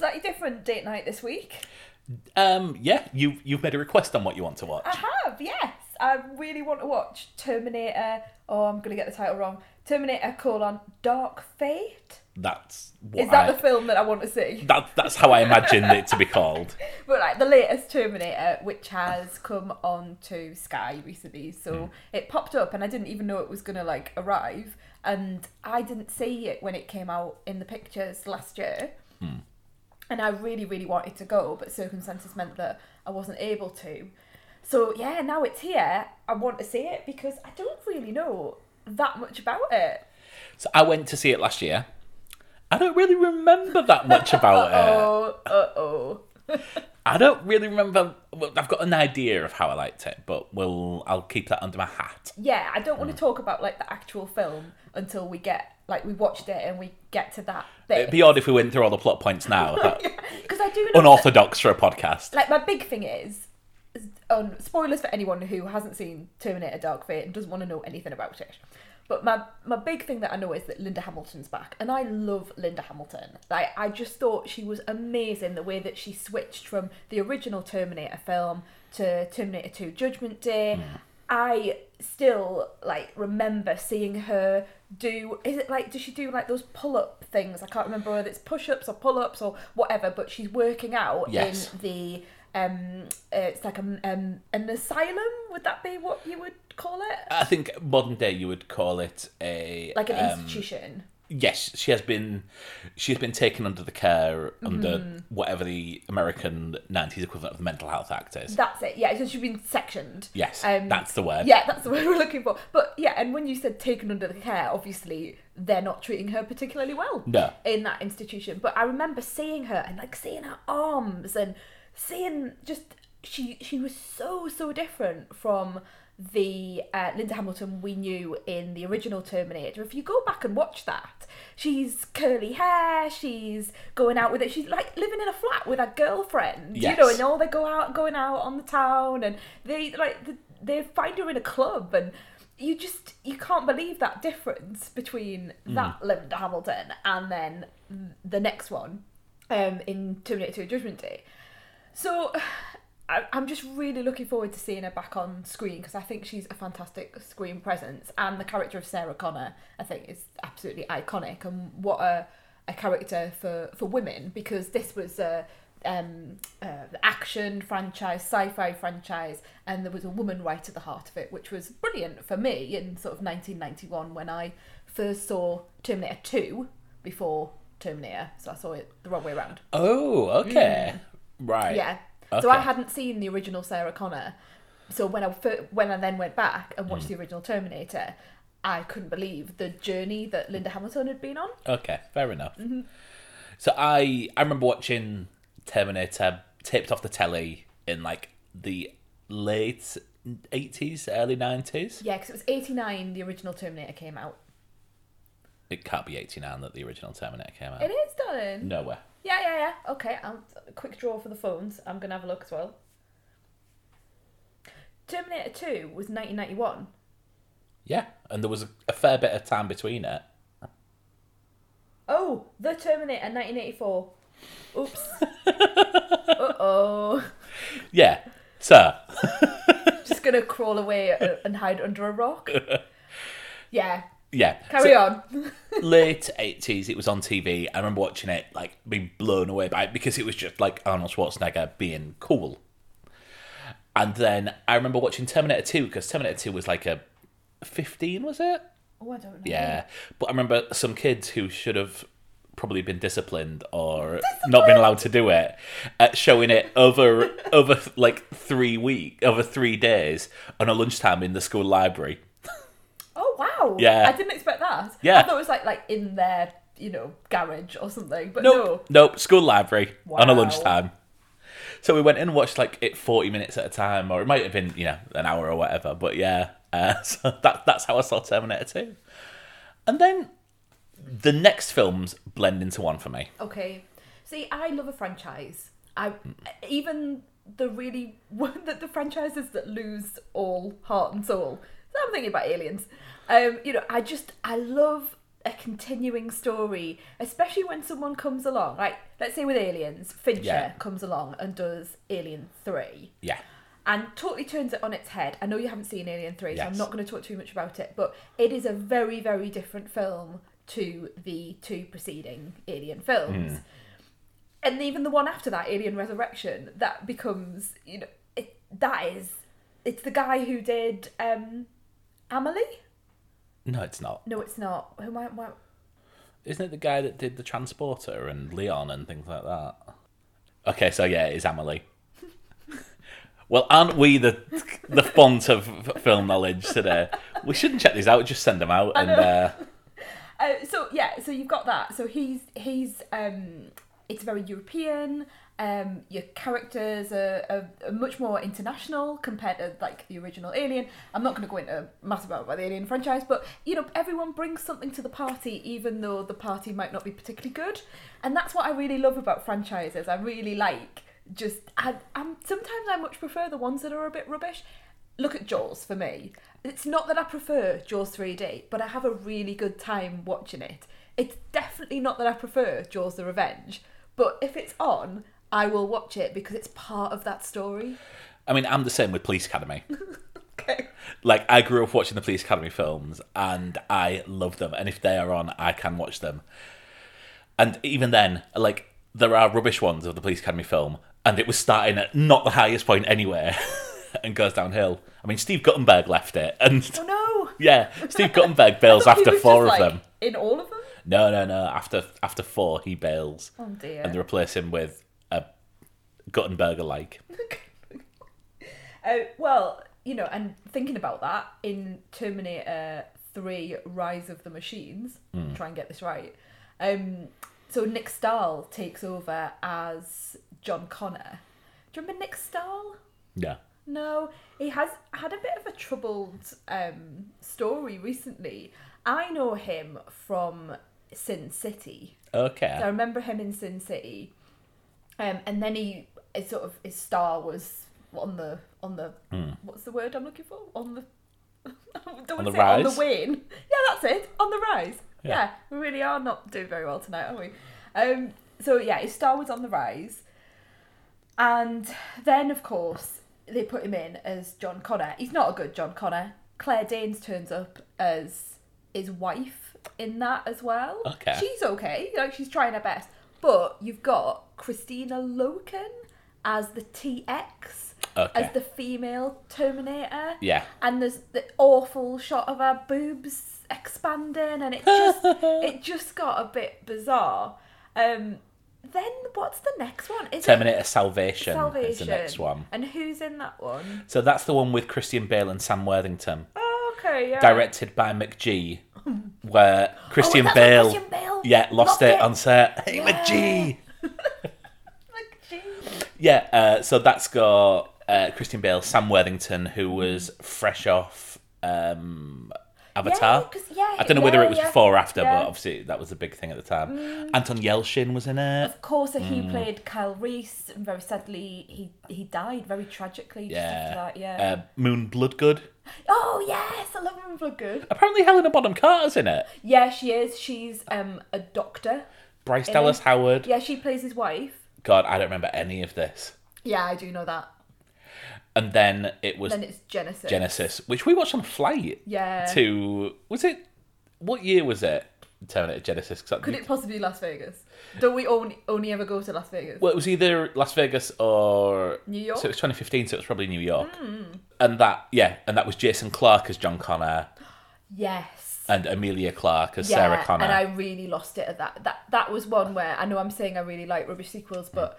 slightly different date night this week. Um, yeah, you you've made a request on what you want to watch. I have, yes. I really want to watch Terminator. Oh, I'm gonna get the title wrong. Terminator: colon Dark Fate. That's what Is that I, the film that I want to see? that, that's how I imagined it to be called. But like the latest Terminator, which has come on to Sky recently, so it popped up, and I didn't even know it was gonna like arrive, and I didn't see it when it came out in the pictures last year, and I really, really wanted to go, but circumstances meant that I wasn't able to. So yeah, now it's here. I want to see it because I don't really know that much about it. So I went to see it last year. I don't really remember that much about it. Oh, uh oh. I don't really remember. Well, I've got an idea of how I liked it, but we'll I'll keep that under my hat. Yeah, I don't want to talk about like the actual film until we get like we watched it and we get to that It'd be odd if we went through all the plot points now. Because I do know unorthodox for a podcast. like my big thing is, um, spoilers for anyone who hasn't seen Terminator Dark Fate and doesn't want to know anything about it. But my my big thing that I know is that Linda Hamilton's back, and I love Linda Hamilton. Like I just thought she was amazing the way that she switched from the original Terminator film to Terminator Two Judgment Day. I still like remember seeing her do is it like does she do like those pull up things? I can't remember whether it's push ups or pull ups or whatever, but she's working out Yes. in the um uh, it's like a, um an asylum would that be what you would call it I think modern day you would call it a like an um, institution Yes, she has been. She's been taken under the care under whatever the American '90s equivalent of the Mental Health Act is. that's it yeah so she's been sectioned Yes, Um, that's the word. yeah that's the word we're looking for but yeah and when you said taken under the care obviously they're not treating her particularly well No. in that institution but i remember seeing her and like seeing her arms and seeing just she she was so so different from the uh, Linda Hamilton we knew in the original Terminator. If you go back and watch that, she's curly hair. She's going out with it. She's like living in a flat with her girlfriend. You know, and all they go out going out on the town, and they like they find her in a club, and you just you can't believe that difference between that Linda Hamilton and then the next one um, in Terminator 2 Judgment Day. So I, I'm just really looking forward to seeing her back on screen because I think she's a fantastic screen presence, and the character of Sarah Connor I think is absolutely iconic, and what a a character for for women because this was a um, uh, action franchise, sci-fi franchise, and there was a woman right at the heart of it, which was brilliant for me in sort of 1991 when I first saw Terminator 2 before Terminator, so I saw it the wrong way around. Oh, okay, right. Yeah. So I hadn't seen the original Sarah Connor. So when I when I then went back and Mm. watched the original Terminator, I couldn't believe the journey that Linda Hamilton had been on. Okay, fair enough. Mm-hmm. So I I remember watching Terminator taped off the telly in like the late eighties, early nineties. Yeah, because it was 89 the original Terminator came out. It can't be eighty nine that the original Terminator came out. It is, darling. Nowhere. Yeah, yeah, yeah. Okay, I'll, quick draw for the phones. I'm going to have a look as well. Terminator 2 was 1991. Yeah, and there was a, fair bit of time between it. Oh, The Terminator 1984. Oops. uh oh. Yeah. So Just going to crawl away and hide under a rock. Yeah, yeah. carry So- on. late eighties. It was on TV. I remember watching it, like being blown away by it because it was just like Arnold Schwarzenegger being cool. And then I remember watching Terminator Two because Terminator Two was like a fifteen, was it? Oh, I don't know. Yeah, but I remember some kids who should have probably been disciplined or not been allowed to do it, uh, showing it over over like three week over three days on a lunchtime in the school library. Oh, wow. Yeah. I didn't expect that. Yeah. I thought it was like, like in their, you know, garage or something. But no. Nope. Nope. School library on a lunchtime. So we went in and watched like it forty minutes at a time, or it might have been you know an hour or whatever. But yeah, uh, so that that's how I saw Terminator Two, and then the next films blend into one for me. Okay. See, I love a franchise. I even the really the, the franchises that lose all heart and soul. So I'm thinking about aliens. Um, you know, I just I love a continuing story, especially when someone comes along. Like, let's say with Aliens, Fincher Yeah. comes along and does Alien 3 Yeah. and totally turns it on its head. I know you haven't seen Alien 3, so I'm not going to talk too much about it, but it is a very, very different film to the two preceding Alien films. Hmm. And even the one after that, Alien Resurrection, that becomes, you know, it, that is, it's the guy who did um, Amelie? No, it's not. No, it's not. Who might, why, Isn't it the guy that did the Transporter and Leon and things like that? Okay, so yeah, it is Amelie. well, aren't we the the font of film knowledge today? We shouldn't check these out. Just send them out and uh, Uh, so yeah, so you've got that. So he's he's um, it's very European. Um, your characters are, are, are much more international compared to like the original Alien. I'm not going to go into massive about the Alien franchise, but you know everyone brings something to the party, even though the party might not be particularly good. And that's what I really love about franchises. I really like just I, I'm sometimes I much prefer the ones that are a bit rubbish. Look at Jaws for me. It's not that I prefer Jaws 3D, but I have a really good time watching it. It's definitely not that I prefer Jaws the Revenge, but if it's on, I will watch it because it's part of that story. I mean, I'm the same with Police Academy. Okay. like I grew up watching the Police Academy films and I love them and if they are on I can watch them. And even then, like there are rubbish ones of the Police Academy film and it was starting at not the highest point anywhere and goes downhill. I mean Steve Guttenberg left it and Oh no! yeah, Steve Guttenberg bails I thought he after four just, of like, them. In all of them? No, no, no, after after 4 he bails Oh dear. and they replace him with a Guttenberger like. Uh, well, you know, and thinking about that in Terminator 3 Rise of the Machines, try and get this right. Um, so Nick Stahl takes over as John Connor. Do you remember Nick Stahl? Yeah. No, he has had a bit of a troubled um, story recently. I know him from Sin City. Okay. So I remember him in Sin City, um, and then he his sort of his star was on the on the what's the word I'm looking for on the On the say on the wane. Yeah, that's it. On the rise. Yeah. Yeah. we really are not doing very well tonight, are we? Um, so yeah, his star was on the rise, and then of course they put him in as John Connor. He's not a good John Connor. Claire Danes turns up as his wife in that as well. Okay. She's okay, like she's trying her best. But you've got Kristanna Loken as the TX, Okay. as the female Terminator. Yeah. And there's the awful shot of her boobs expanding, and it just it just got a bit bizarre. Um, then what's the next one? Is Terminator Salvation, Salvation? is the next one. And who's in that one? So that's the one with Christian Bale and Sam Worthington, Oh, okay, yeah. directed by McG, where Christian that's when Bale, Oh, Christian Bale yeah, lost, lost it, it. on set. Hey, Yeah. McG. Yeah, uh, so that's got uh, Christian Bale, Sam Worthington, who was fresh off um, Avatar. Yeah, yeah, I don't know whether it was yeah, before or after, yeah. Mm. but obviously that was a big thing at the time. Anton Yelchin was in it. Of course, he Mm. played Kyle Reese, and very sadly, he he died very tragically just after Yeah. that. Yeah. Uh, Moon Bloodgood. oh yes, I love him for good. Apparently Helena Bonham Carter's in it. Yeah, she is. She's um a doctor. Bryce Dallas it. Howard. Yeah, she plays his wife. God, I don't remember any of this. Yeah, I do know that. And then it was Then it's Genisys. Genisys, which we watched on flight Yeah. to. Was it? What year was it? Terminator Genisys. 'Cause I- Could it possibly be Las Vegas? Don't we only only ever go to Las Vegas? Well, it was either Las Vegas or New York? Hmm. So it was 2015, so it was probably New York. And that, yeah, and that was Jason Clarke as John Connor yes. And Emilia Clarke as Sarah Connor. and I really lost it at that. That that was one where I know I'm saying I really like rubbish sequels, mm. but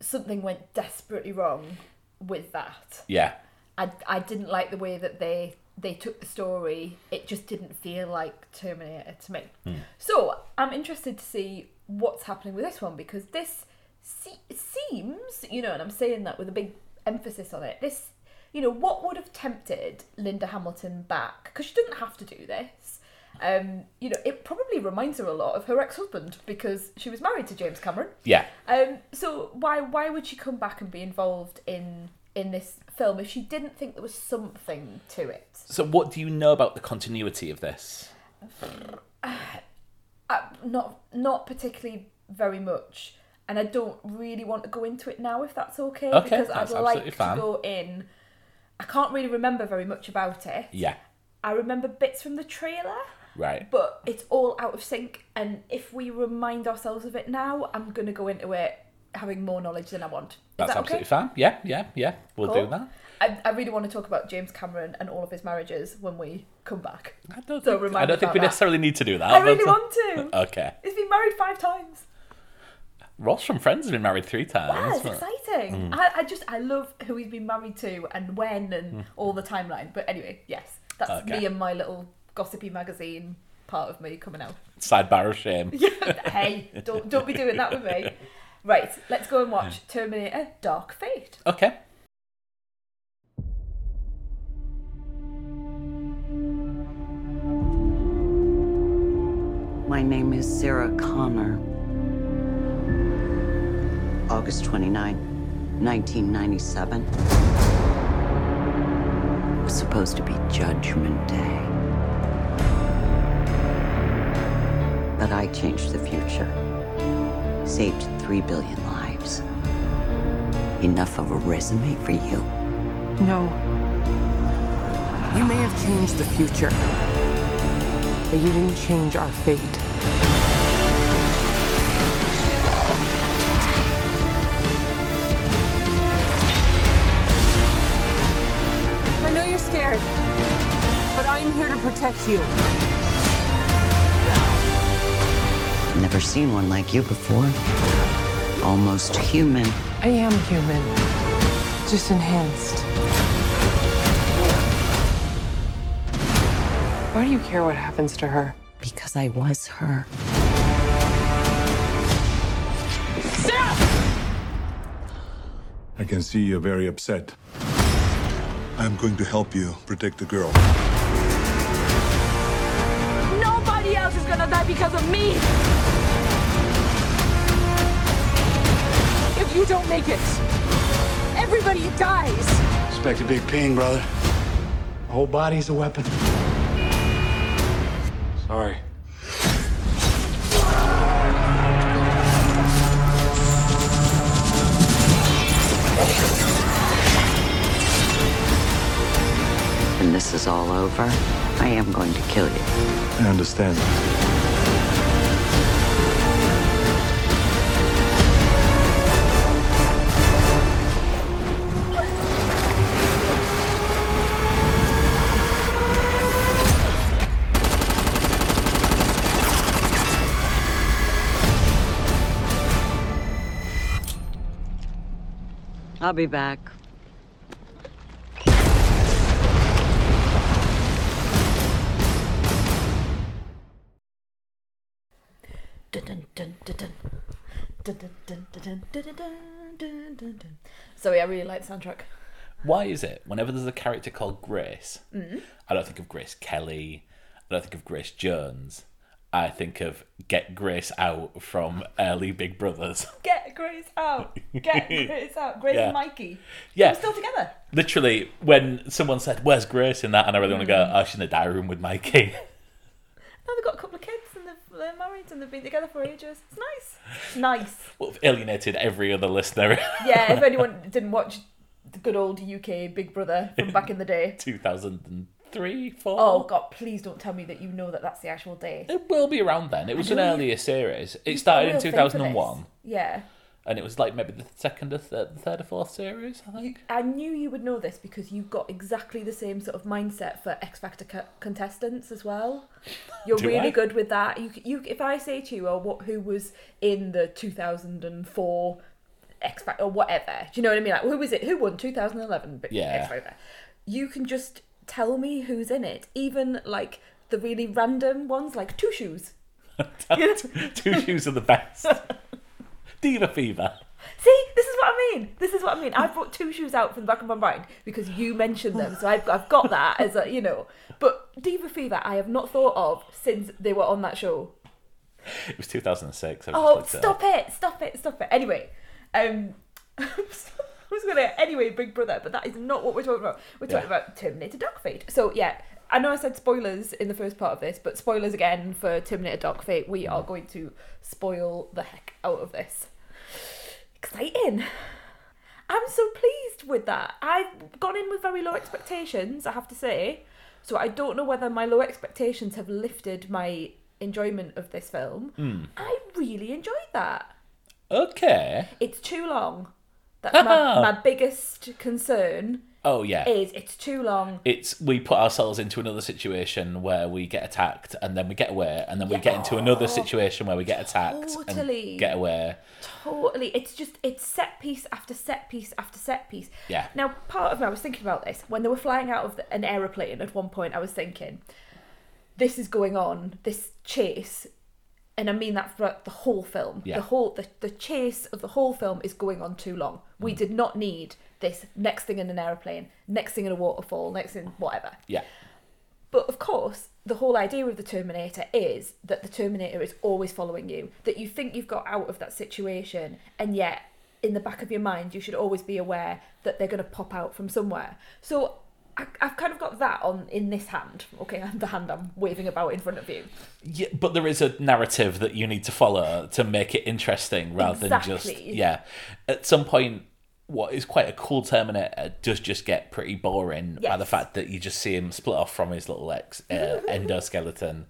something went desperately wrong with that. Yeah, I, I didn't like the way that they they took the story. It just didn't feel like Terminator to me. Hmm. So I'm interested to see what's happening with this one because this se- seems, you know, and I'm saying that with a big emphasis on it. This, you know, what would have tempted Linda Hamilton back? Because she didn't have to do this. Um, you know, it probably reminds her a lot of her ex-husband because she was married to James Cameron. yeah. Um, so why why would she come back and be involved in in this film if she didn't think there was something to it? So, what do you know about the continuity of this? Uh, not not particularly very much, and I don't really want to go into it now if that's okay. Okay, because that's I'd like fine. to go in. I can't really remember very much about it. Yeah. I remember bits from the trailer, Right. but it's all out of sync. And if we remind ourselves of it now, I'm gonna go into it having more knowledge than I want. Is That's that absolutely okay? fine. Yeah, yeah, yeah. We'll Cool. do that. I, I really want to talk about James Cameron and all of his marriages when we come back. I don't So think, I don't think we that. necessarily need to do that. I really want to. Okay. He's been married five times. Ross from Friends has been married three Wow, times. it's but- exciting. Mm. I, I just I love who he's been married to and when and all the timeline. But anyway, yes, that's Okay. me and my little gossipy magazine part of me coming out. Sidebar of shame. hey, don't don't be doing that with me. Right, let's go and watch Terminator: Dark Fate. Okay. My name is Sarah Connor. August 29, 1997. It was supposed to be Judgment Day. But I changed the future. Saved three billion lives. Enough of a resume for you. No. You may have changed the future, but you didn't change our fate. I know you're scared, but I'm here to protect you. Never seen one like you before. Almost human. I am human, just enhanced. Why do you care what happens to her? Because I was her. I can see you're very upset. I'm going to help you protect the girl. Nobody else is gonna die because of me! If you don't make it, everybody dies! Expect a big ping, brother. The whole body's a weapon. Sorry. When this is all over, I am going to kill you. I understand. Dun, dun, dun. So yeah, I really like the soundtrack. Why is it whenever there's a character called Grace, Mm-hmm. I don't think of Grace Kelly, I don't think of Grace Jones. I think of Get Grace Out from early Big Brothers. Get Grace out. Get Grace out. Grace Yeah. and Mikey. Yeah. They're still together. Literally, when someone said, Where's Grace in that? And I really want to go, Mm. Oh, she's in the diary room with Mikey. Now they've got a couple of kids and they've, they're married and they've been together for ages. It's nice. It's nice. well, we've alienated every other listener. Yeah, if anyone didn't watch the good old UK Big Brother from back in the day. 2003, 4. Oh God, please don't tell me that you know that that's the actual date. It will be around then. It was an earlier series. It started in real thing for 2001. Yeah. and it was like maybe the second or third, third or fourth series, I You, think. I knew you would know this because you've got exactly the same sort of mindset for X Factor co- contestants as well. You're Do really I? good with that. You, you, if I say to you, "Oh, what who was in the 2004 X Factor or whatever," do you know what I mean? Like, who was it? Who won 2011? But Yeah. X Factor. You can just tell me who's in it, even like the really random ones, like Two Shoes. Two shoes are the best. Diva Fever. See, this is what I mean. This is what I mean. I brought two shoes out from the back of my mind because you mentioned them, so I've, I've got that as a you know. But Diva Fever, I have not thought of since they were on that show. It was 2006. I Oh, looked it stop it! Stop it! Stop it! Anyway, um, was gonna anyway, Big Brother, but that is not what we're talking about. We're talking Yeah. about Terminator Dark Fate. So yeah, I know I said spoilers in the first part of this, but spoilers again for Terminator Dark Fate. We are mm. going to spoil the heck out of this. Exciting. I'm so pleased with that. I've gone in with very low expectations, I have to say. So I don't know whether my low expectations have lifted my enjoyment of this film. Hmm. I really enjoyed that. Okay. It's too long. That's my, my biggest concern Oh yeah. is it's too long. it's we put ourselves into another situation where we get attacked and then we get away and then we get into another situation where we get attacked Totally. and get away. Totally. It's just it's set piece after set piece after set piece. Yeah. Now, part of me, I was thinking about this when they were flying out of the, an aeroplane. At one point, I was thinking, this is going on. This chase, and I mean that throughout the whole film. Yeah. The whole the, the chase of the whole film is going on too long. Mm. We did not need this next thing in an aeroplane, next thing in a waterfall, next thing whatever. Yeah. But of course, the whole idea of the Terminator is that the Terminator is always following you, that you think you've got out of that situation, and yet in the back of your mind, you should always be aware that they're going to pop out from somewhere. So I, I've kind of got that on in this hand. Okay, the hand I'm waving about in front of you. Yeah, but there is a narrative that you need to follow to make it interesting rather than just yeah. At some point what is quite a cool Terminator does just get pretty boring by the fact that you just see him split off from his little ex uh, endoskeleton,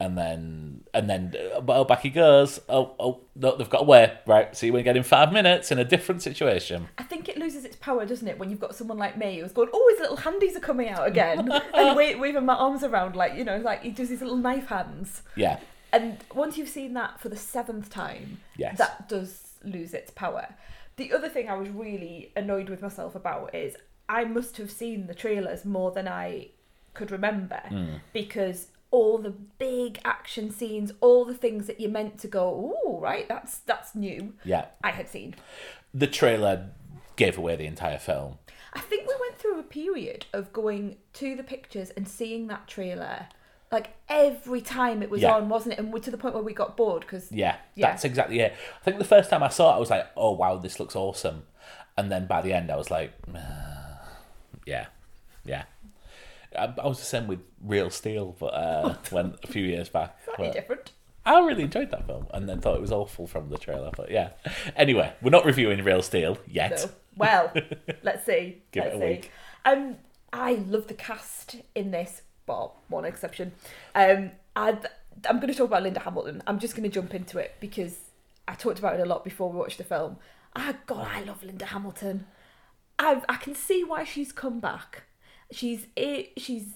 and then and then uh, oh, back he goes. Oh oh no, they've got away. Right, see you again in five minutes in a different situation. I think it loses its power, doesn't it, when you've got someone like me who's going, oh, his little handies are coming out again, and wa- waving my arms around like you know, like he does his little knife hands. Yeah, And once you've seen that for the seventh time, Yes. that does lose its power. The other thing I was really annoyed with myself about is I must have seen the trailers more than I could remember hmm. because all the big action scenes, all the things that you're meant to go, oh, right, that's that's new. yeah. I had seen. The trailer gave away the entire film. I think we went through a period of going to the pictures and seeing that trailer like every time it was Yeah. on, wasn't it? And to the point where we got bored because Yeah, Yeah. that's exactly it. I think the first time I saw it, I was like, "Oh wow, this looks awesome," and then by the end, I was like, "Ah, "Yeah, yeah." I, I was the same with Real Steel, but uh, when a few years back, slightly different. I really enjoyed that film, and then thought it was awful from the trailer. But yeah, anyway, we're not reviewing Real Steel yet. Well, let's see. Give it let's a see. week. Um, I love the cast in this. Well, one exception. Um, I I'm going to talk about Linda Hamilton. I'm just going to jump into it because I talked about it a lot before we watched the film. Ah, God, I love Linda Hamilton. I I can see why she's come back. She's a, she's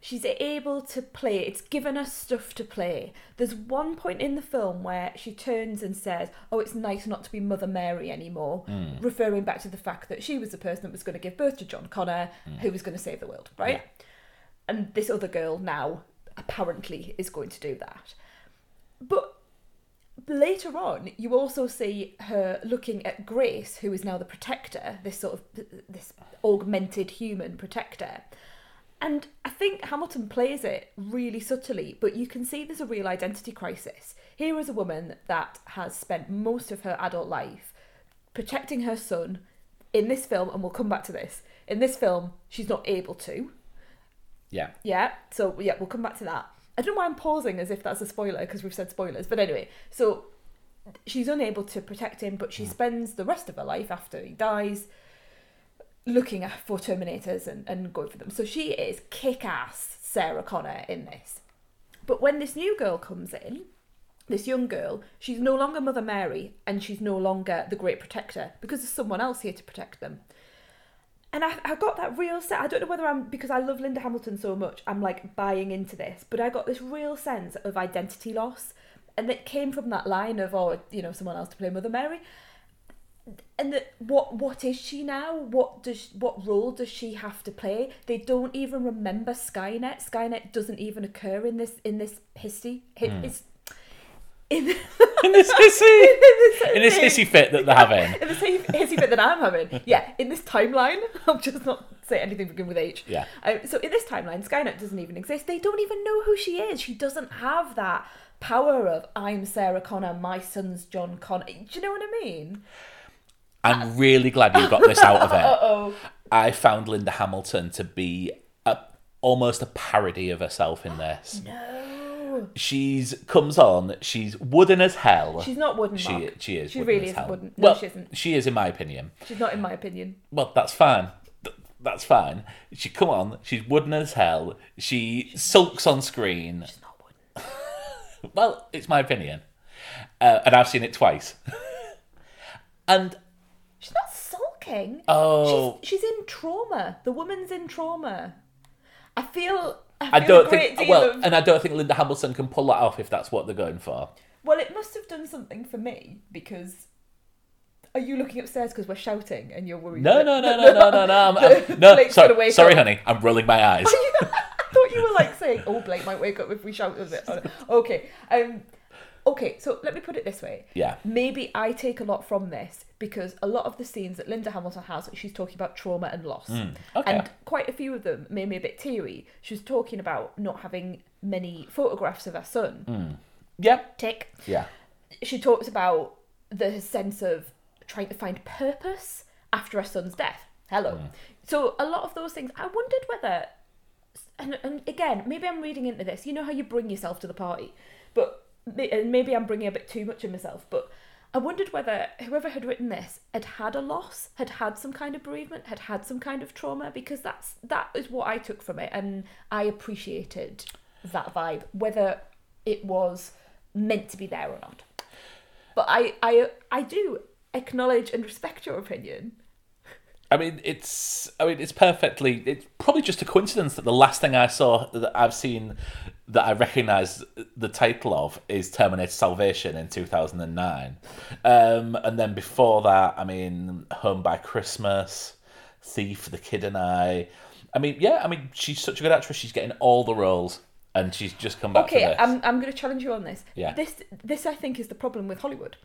she's able to play. It's given her stuff to play. There's one point in the film where she turns and says, "Oh, it's nice not to be Mother Mary anymore," referring back to the fact that she was the person that was going to give birth to John Connor, who was going to save the world, right? And this other girl now apparently is going to do that. But later on, you also see her looking at Grace, who is now the protector, this sort of this augmented human protector. And I think Hamilton plays it really subtly, but you can see there's a real identity crisis. Here is a woman that has spent most of her adult life protecting her son. In this film, and we'll come back to this, in this film, she's not able to. Yeah, Yeah, so yeah, we'll come back to that. I don't know why I'm pausing as if that's a spoiler because we've said spoilers, but anyway, so she's unable to protect him, but she mm. spends the rest of her life after he dies looking for Terminators and, and going for them. So she is kick ass Sarah Connor in this. But when this new girl comes in, this young girl, she's no longer Mother Mary and she's no longer the Great Protector because there's someone else here to protect them. And I, I got that real sense. I don't know whether I'm because I love Linda Hamilton so much. I'm like buying into this, but I got this real sense of identity loss, and it came from that line of oh, you know, someone else to play Mother Mary. And that what what is she now? What does what role does she have to play? They don't even remember Skynet. Skynet doesn't even occur in this in this history. It's hmm. In, in this hissy, in this hissy fit that they're having. in the same hissy fit that I'm having. Yeah, in this timeline, I'll just not say anything begin with H. Yeah. Um, so in this timeline, Skynet doesn't even exist. They don't even know who she is. She doesn't have that power of I'm Sarah Connor, my son's John Connor. Do you know what I mean? I'm really glad you got this out of it. Uh oh. I found Linda Hamilton to be a almost a parody of herself in this. No. She's comes on. She's wooden as hell. She's not wooden, She Mark. she is. She wooden really as isn't hell. wooden. No, well, she isn't. She is, in my opinion. She's not, in my opinion. Well, that's fine. Th- That's fine. She come on. She's wooden as hell. She sulks on screen. She's not wooden. Well, it's my opinion, uh, and I've seen it twice. and She's not sulking. Oh. She's, she's in trauma. The woman's in trauma. I feel. I, I don't think. Well, of- and I don't think Linda Hamilton can pull that off if that's what they're going for. Well, it must have done something for me because. Are you looking upstairs because we're shouting and you're worried? No, no, no, no, no, no, no. I'm, I'm, no, sorry, sorry, up. honey. I'm rolling my eyes. I thought you were like saying, "Oh, Blake might wake up if we shout a bit." Okay, um, okay. So let me put it this way. Yeah. Maybe I take a lot from this because a lot of the scenes that Linda Hamilton has, she's talking about trauma and loss, Hmm, okay. and quite a few of them made me a bit teary. She was talking about not having many photographs of her son. Yep. Tick. Yeah. She talks about the sense of trying to find purpose after her son's death. Hello. So a lot of those things, I wondered whether, and, and again, maybe I'm reading into this. You know how you bring yourself to the party, but and uh, maybe I'm bringing a bit too much of myself. But I wondered whether whoever had written this had had a loss, had had some kind of bereavement, had had some kind of trauma, because that's that is what I took from it, and I appreciated that vibe, whether it was meant to be there or not. But I, I, I do acknowledge and respect your opinion. I mean, it's. I mean, it's perfectly. It's probably just a coincidence that the last thing I saw that I've seen that I recognise the title of is Terminator Salvation in two thousand and nine, um, and then before that, I mean, Home by Christmas, Thief, The Kid and I. I mean, yeah. I mean, she's such a good actress. She's getting all the roles, and she's just come back Okay. I'm, I'm going to challenge you on this. Yeah. This, this I think is the problem with Hollywood.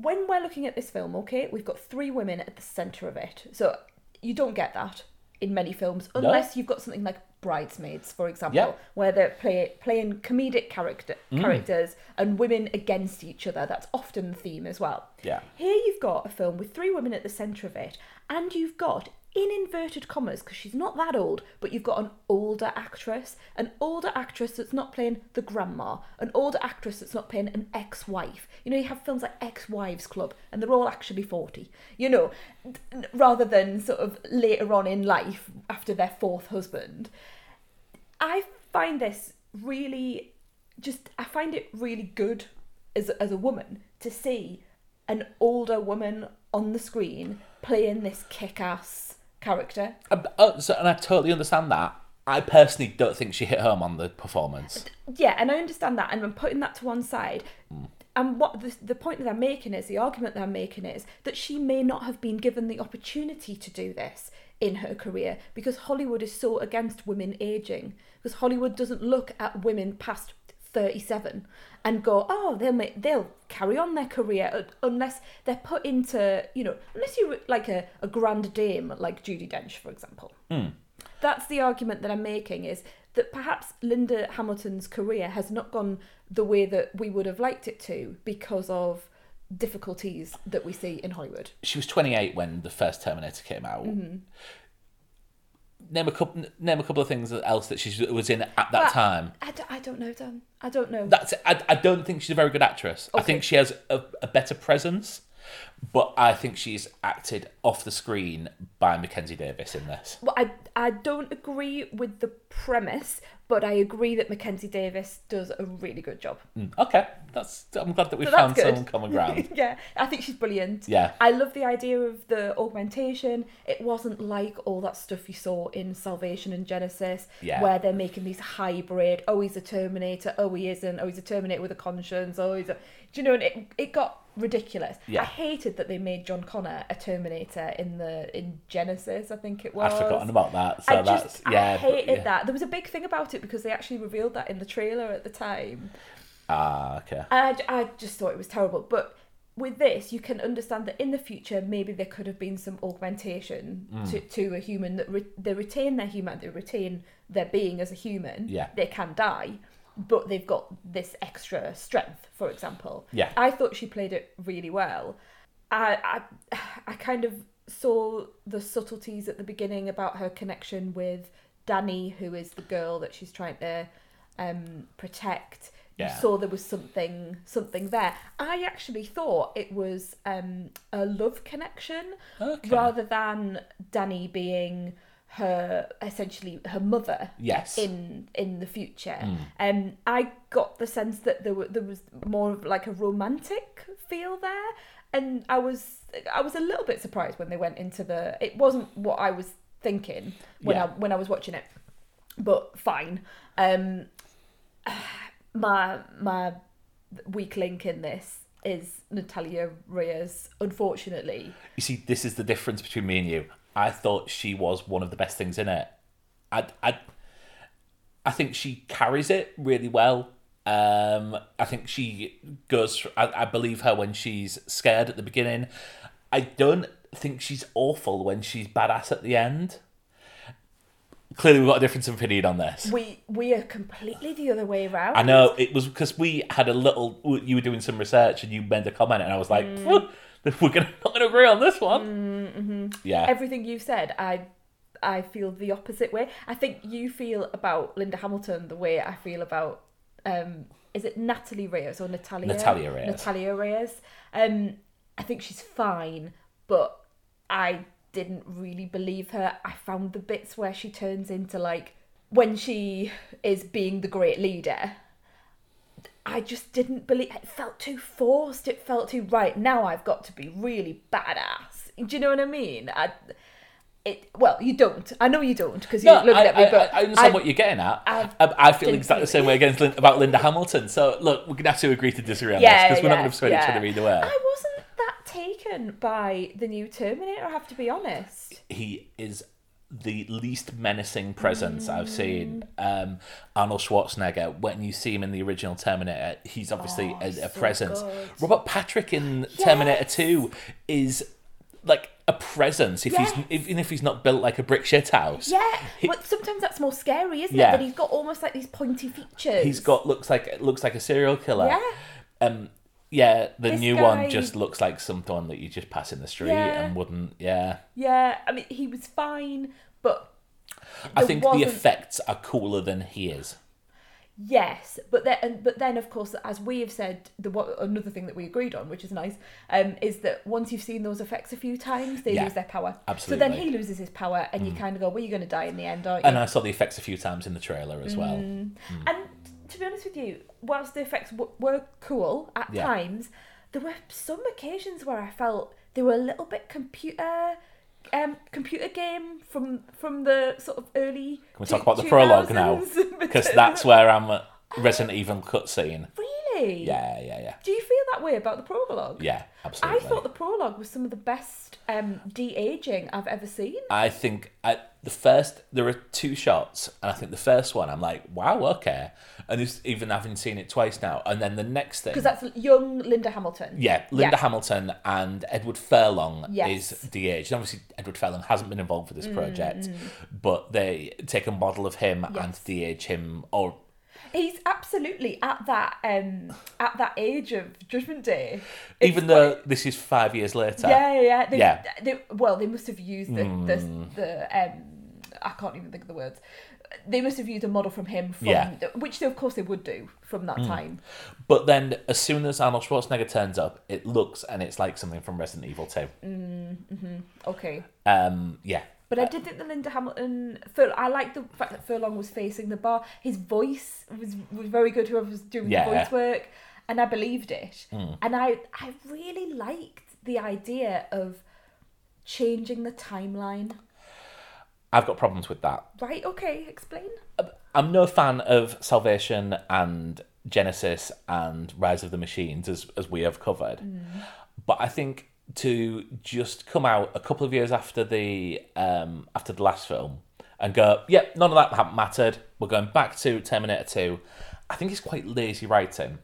When we're looking at this film, okay, we've got three women at the centre of it. So you don't get that in many films unless you've got something like Bridesmaids, for example, Yeah. where they're play, playing comedic character Mm. characters and women against each other. That's often the theme as well. Yeah. Here you've got a film with three women at the centre of it, and you've got, in inverted commas, because she's not that old, but you've got an older actress, an older actress that's not playing the grandma, an older actress that's not playing an ex wife. You know, you have films like Ex Wives Club, and they're all actually 40, you know, rather than sort of later on in life after their fourth husband. I find this really just I find it really good as as a woman to see an older woman on the screen playing this kick-ass character. Um, oh, so, and I totally understand that. I personally don't think she hit home on the performance. Yeah, and I understand that, and I'm putting that to one side. Mm. And what the, the point that I'm making is, the argument that I'm making is that she may not have been given the opportunity to do this in her career because Hollywood is so against women aging. Because Hollywood doesn't look at women past 37 and go, oh, they'll make, they'll carry on their career unless they're put into, you know, unless you're like a, a grand dame like Judi Dench, for example that's the argument that I'm making is that perhaps Linda Hamilton's career has not gone the way that we would have liked it to because of difficulties that we see in Hollywood. She was 28 when the first Terminator came out. Mm-hmm. Name a couple. Name a couple of things else that she was in at that But time. I, d- I don't know, Dan. I don't know. That's. I, I don't think she's a very good actress. I think she has a, a better presence, but I think she's acted off the screen by Mackenzie Davis in this. Well, I, I don't agree with the premise, but I agree that Mackenzie Davis does a really good job. Mm, Okay, that's. I'm glad that we So found good. some common ground. yeah, I think she's brilliant. Yeah. I love the idea of the augmentation. It wasn't like all that stuff you saw in Salvation and Genisys, Yeah. where they're making these hybrid. Oh, he's a Terminator. Oh, he isn't. Oh, he's a Terminator with a conscience. Oh, he's a. Do you know? And it it got ridiculous. Yeah. I hated that they made John Connor a Terminator in the in Genisys. I think it was. I'd forgotten about that. So I that's just yeah. I but- hated yeah. that. There was a big thing about it because they actually revealed that in the trailer at the time. Ah, okay. And I, I just thought it was terrible. But with this, you can understand that in the future, maybe there could have been some augmentation Mm. to, to a human that re- they retain their human, they retain their being as a human. Yeah. They can die, but they've got this extra strength, for example. Yeah. I thought she played it really well. I, I, I kind of saw the subtleties at the beginning about her connection with Danny, who is the girl that she's trying to um, protect. Yeah. You saw there was something something there. I actually thought it was um, a love connection Okay. rather than Danny being her essentially her mother Yes. In in the future. Um, I got the sense that there were there was more of like a romantic feel there, and I was I was a little bit surprised when they went into the. It wasn't what I was thinking when Yeah. I when I was watching it, but fine. Um, my my weak link in this is Natalia Reyes. Unfortunately, You see, this is the difference between me and you. I thought she was one of the best things in it. I, I, I think she carries it really well. Um, I think she goes. I, I believe her when she's scared at the beginning. I don't think she's awful when she's badass at the end. Clearly, we've got a difference of opinion on this. we we are completely the other way around. I know it was because we had a little. You were doing some research and you made a comment, and I was like, Mm. "We're gonna not gonna agree on this one." Mm-hmm. Yeah, everything you've said, I I feel the opposite way. I think you feel about Linda Hamilton the way I feel about um is it Natalie Reyes or Natalia? Natalia Reyes. Natalia Reyes. Um I think she's fine, but I didn't really believe her. I found the bits where she turns into like when she is being the great leader. I just didn't believe it felt too forced. It felt too right. Now I've got to be really badass. Do you know what I mean? I, it well, you don't. I know you don't because you're No, looking I, at me. But I understand I- what you're getting at. I've- I, I feel exactly the same way against about Linda Hamilton. So look, we're gonna have to agree to disagree on Yeah, this because we're not going to persuade each yeah. other either way. I wasn't that taken by the new Terminator. I have to be honest. He is the least menacing presence I've seen. Mm. Um, Arnold Schwarzenegger, when you see him in the original Terminator, he's obviously a, a Oh, so presence. good. Robert Patrick in Terminator Two is like a presence. If Yes. he's even if he's not built like a brick shit house. Yeah, but sometimes that's more scary, isn't Yeah. it? That he's got almost like these pointy features. He's got looks like looks like a serial killer. Yeah. Um. Yeah, the This new guy- one just looks like someone that you just pass in the street Yeah. and wouldn't. Yeah, Yeah, I mean he was fine, but I think the wasn't- effects are cooler than he is. Yes, but then but then of course, as we have said, the what another thing that we agreed on, which is nice, um, is that once you've seen those effects a few times, they Yeah, lose their power. Absolutely. So then he loses his power, and you kind of go, "Well, you're going to die in the end, aren't you?" And I saw the effects a few times in the trailer as well. Mm. And to be honest with you, whilst the effects w- were cool at Yeah. times, there were some occasions where I felt they were a little bit computer. Um, computer game from from the sort of early. Can we talk about the prologue now? Because that's where I'm at Resident Evil cutscene. really. Yeah, yeah, yeah, Do you feel that way about the prologue? yeah. Absolutely. I thought the prologue was some of the best um, de aging I've ever seen. I think I, the first there are two shots, and I think the first one I'm like, wow, okay, and it's, even having seen it twice now, and then the next thing Because that's young Linda Hamilton. Yeah, Linda Yeah. Hamilton and Edward Furlong Yes. is de-aged. Obviously, Edward Furlong hasn't been involved with this project, Mm, but they take a model of him and de-age him. Or He's absolutely at that um, at that age of Judgment Day. It's even though this is five years later, Yeah, yeah, yeah. They, Yeah. They, well, they must have used the the, Hmm. the um, I can't even think of the words. They must have used a model from him from Yeah. Which they, of course they would do from that time. But then, as soon as Arnold Schwarzenegger turns up, it looks and it's like something from Resident Evil Two. Okay. Um, yeah, But I uh, did think the Linda Hamilton. Fur, I like the fact that Furlong was facing the bar. His voice was was very good. Whoever was doing Yeah. The voice work, and I believed it. Hmm. And I I really liked the idea of changing the timeline. I've got problems with that. Right? Okay. Explain. Uh, I'm no fan of Salvation and Genisys and Rise of the Machines, as as we have covered. Hmm. But I think to just come out a couple of years after the um, after the last film and go, yep, none of that ha- mattered. We're going back to Terminator Two. I think it's quite lazy writing.